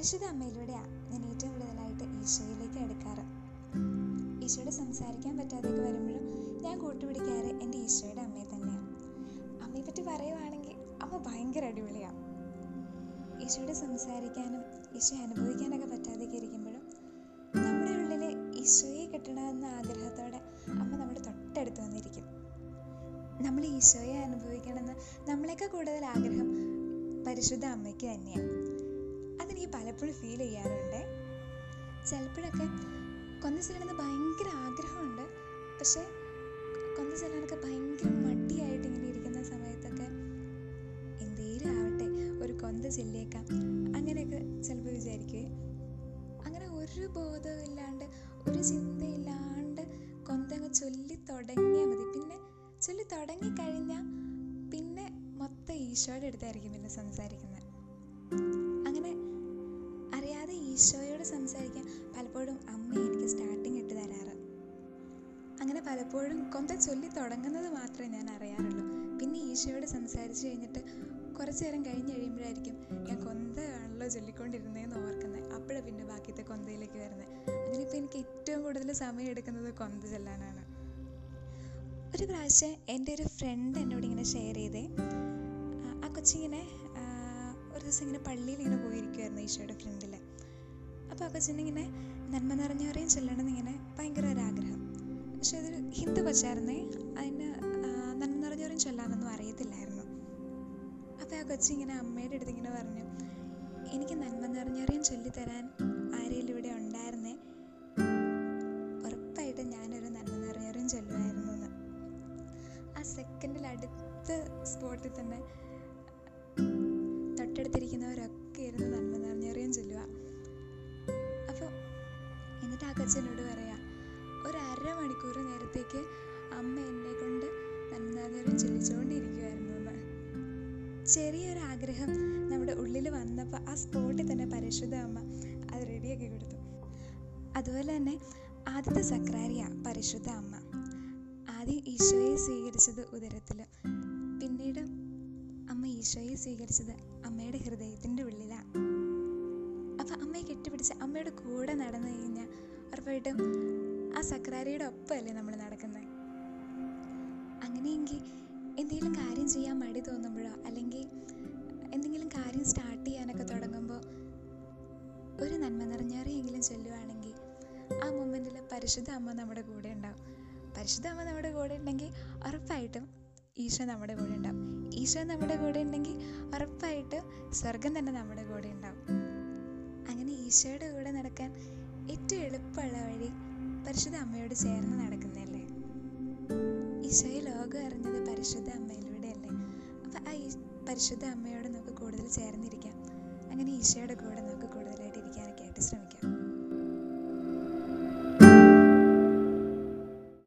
പരിശുദ്ധ അമ്മയിലൂടെയാണ് ഞാൻ ഏറ്റവും കൂടുതലായിട്ട് ഈശോയിലേക്ക് അടുക്കാറ്. ഈശോയോട് സംസാരിക്കാൻ പറ്റാതെയൊക്കെ വരുമ്പോഴും ഞാൻ കൂട്ടുപിടിക്കാറ് എന്റെ ഈശോയുടെ അമ്മയെ തന്നെയാണ്. അമ്മയെ പറ്റി പറയുവാണെങ്കിൽ അമ്മ ഭയങ്കര അടിപൊളിയാണ് ഈശോയോട് സംസാരിക്കാനും ഈശോ അനുഭവിക്കാനൊക്കെ പറ്റാതെയൊക്കെ ഇരിക്കുമ്പോഴും നമ്മുടെ ഉള്ളിൽ ഈശോയെ കിട്ടണമെന്ന ആഗ്രഹത്തോടെ അമ്മ നമ്മുടെ തൊട്ടടുത്ത് വന്നിരിക്കും. നമ്മൾ ഈശോയെ അനുഭവിക്കണമെന്ന് നമ്മളെക്കാൾ കൂടുതൽ ആഗ്രഹം പരിശുദ്ധ അമ്മയ്ക്ക് തന്നെയാണ് അതെനിക്ക് പലപ്പോഴും ഫീൽ ചെയ്യാറുണ്ട്. ചിലപ്പോഴൊക്കെ കൊന്ത ചെല്ലണമെന്ന് ഭയങ്കര ആഗ്രഹമുണ്ട്. പക്ഷേ കൊന്ത ചെല്ലാനൊക്കെ ഭയങ്കര മടിയായിട്ട് ഇങ്ങനെ ഇരിക്കുന്ന സമയത്തൊക്കെ എന്തേലും ആവട്ടെ ഒരു കൊന്ത ചെല്ലിയേക്കാം. അങ്ങനെയൊക്കെ ചിലപ്പോൾ വിചാരിക്കുവേ. അങ്ങനെ ഒരു ബോധവും ഇല്ലാണ്ട് ഒരു ചിന്തയില്ലാണ്ട് കൊന്തങ്ങ് ചൊല്ലി തുടങ്ങിയാൽ മതി. പിന്നെ ചൊല്ലി തുടങ്ങിക്കഴിഞ്ഞാൽ പിന്നെ മൊത്തം ഈശോയുടെ അടുത്തായിരിക്കും പിന്നെ സംസാരിക്കുന്നത്. ഈശോയോട് സംസാരിക്കാൻ പലപ്പോഴും അമ്മ എനിക്ക് സ്റ്റാർട്ടിങ് ഇട്ട് തരാറ്. അങ്ങനെ പലപ്പോഴും കൊന്ത ചൊല്ലി തുടങ്ങുന്നത് മാത്രമേ ഞാൻ അറിയാറുള്ളൂ. പിന്നെ ഈശോയോട് സംസാരിച്ചു കഴിഞ്ഞിട്ട് കുറച്ച് നേരം കഴിഞ്ഞ് കഴിയുമ്പോഴായിരിക്കും ഞാൻ കൊന്തയാണല്ലോ ചൊല്ലിക്കൊണ്ടിരുന്നതെന്ന് ഓർക്കുന്നത്. അപ്പോഴാണ് പിന്നെ ബാക്കിയത്തെ കൊന്തയിലേക്ക് വരുന്നത്. അങ്ങനെ എനിക്ക് ഏറ്റവും കൂടുതൽ സമയം എടുക്കുന്നത് കൊന്ത ചെല്ലാനാണ്. ഒരു പ്രാവശ്യം എന്റെ ഒരു ഫ്രണ്ട് എന്നോട് ഇങ്ങനെ ഷെയർ ചെയ്തേ. ആ, ആ കൊച്ചിങ്ങനെ ഒരു ദിവസം ഇങ്ങനെ പള്ളിയിൽ ഇങ്ങനെ പോയിരിക്കുമായിരുന്നു ഈശോയുടെ ഫ്രണ്ടിൽ അപ്പോൾ ഇങ്ങനെ നന്മ നിറഞ്ഞവരെയും ചൊല്ലണമെന്ന് ഇങ്ങനെ ഭയങ്കര ഒരാഗ്രഹം പക്ഷെ അതൊരു ഹിന്ദു കൊച്ചായിരുന്നേ അതിന് നന്മ നിറഞ്ഞവരെയും ചൊല്ലാനൊന്നും അറിയത്തില്ലായിരുന്നു. അപ്പോൾ ആ കൊച്ചിങ്ങനെ അമ്മയുടെ അടുത്ത് ഇങ്ങനെ പറഞ്ഞു എനിക്ക് നന്മ നിറഞ്ഞവരെയും ചൊല്ലിത്തരാൻ ആരെങ്കിലും ഇവിടെ ഉണ്ടായിരുന്നേ? ഉറപ്പായിട്ടും ഞാനൊരു നന്മ നിറഞ്ഞവരെയും ചൊല്ലുമായിരുന്നു എന്ന്. ആ സെക്കൻഡിൽ അടുത്ത സ്പോട്ടിൽ തന്നെ എന്നിട്ട് ആ പറയാം പറയാ ഒരു അരമണിക്കൂർ നേരത്തേക്ക് അമ്മ എന്നെ കൊണ്ട് നിറഞ്ഞറിയാൻ ചൊല്ലിച്ചുകൊണ്ടിരിക്കുമായിരുന്നു എന്ന് ചെറിയൊരു ആഗ്രഹം നമ്മുടെ ഉള്ളിൽ വന്നപ്പോൾ ആ സ്പോട്ടിൽ തന്നെ പരിശുദ്ധ അമ്മ അത് റെഡിയാക്കി കൊടുത്തു. അതുപോലെ തന്നെ ആദ്യത്തെ സക്രാരിയ പരിശുദ്ധ അമ്മ. ആദ്യം ഈശോയെ സ്വീകരിച്ചത് ഉദരത്തിൽ പിന്നീട് അമ്മ ഈശോയെ സ്വീകരിച്ചത് അമ്മയുടെ ഹൃദയത്തിന്റെ ഉള്ളിലാണ് അപ്പം അമ്മയെ കെട്ടിപ്പിടിച്ച് അമ്മയുടെ കൂടെ നടന്നു ഉറപ്പായിട്ടും ആ സക്രാരിയുടെ ഒപ്പമല്ലേ നമ്മൾ നടക്കുന്നത്? അങ്ങനെയെങ്കിൽ എന്തെങ്കിലും കാര്യം ചെയ്യാൻ മടി തോന്നുമ്പോഴോ അല്ലെങ്കിൽ എന്തെങ്കിലും കാര്യം സ്റ്റാർട്ട് ചെയ്യാനൊക്കെ തുടങ്ങുമ്പോൾ ഒരു നന്മ നിറഞ്ഞവരെയെങ്കിലും ചൊല്ലുവാണെങ്കിൽ ആ മൊമെന്റിൽ പരിശുദ്ധ അമ്മ നമ്മുടെ കൂടെ ഉണ്ടാവും. പരിശുദ്ധ അമ്മ നമ്മുടെ കൂടെ ഉണ്ടെങ്കിൽ ഉറപ്പായിട്ടും ഈശോ നമ്മുടെ കൂടെ ഉണ്ടാവും. ഈശോ നമ്മുടെ കൂടെ ഉണ്ടെങ്കിൽ ഉറപ്പായിട്ടും സ്വർഗം തന്നെ നമ്മുടെ കൂടെ ഉണ്ടാവും. അങ്ങനെ ഈശോയുടെ കൂടെ നടക്കാൻ ഏറ്റവും എളുപ്പമുള്ള വഴി പരിശുദ്ധ അമ്മയോട് ചേർന്ന് നടക്കുന്നതല്ലേ? ഈശോയെ ലോകം അറിഞ്ഞത് പരിശുദ്ധ അമ്മയിലൂടെയല്ലേ. അപ്പം ആ പരിശുദ്ധ അമ്മയോട് നമുക്ക് കൂടുതൽ ചേർന്നിരിക്കാം. അങ്ങനെ ഈശോയുടെ കൂടെ നമുക്ക് കൂടുതലായിട്ട് ഇരിക്കാനൊക്കെ ആയിട്ട് ശ്രമിക്കാം.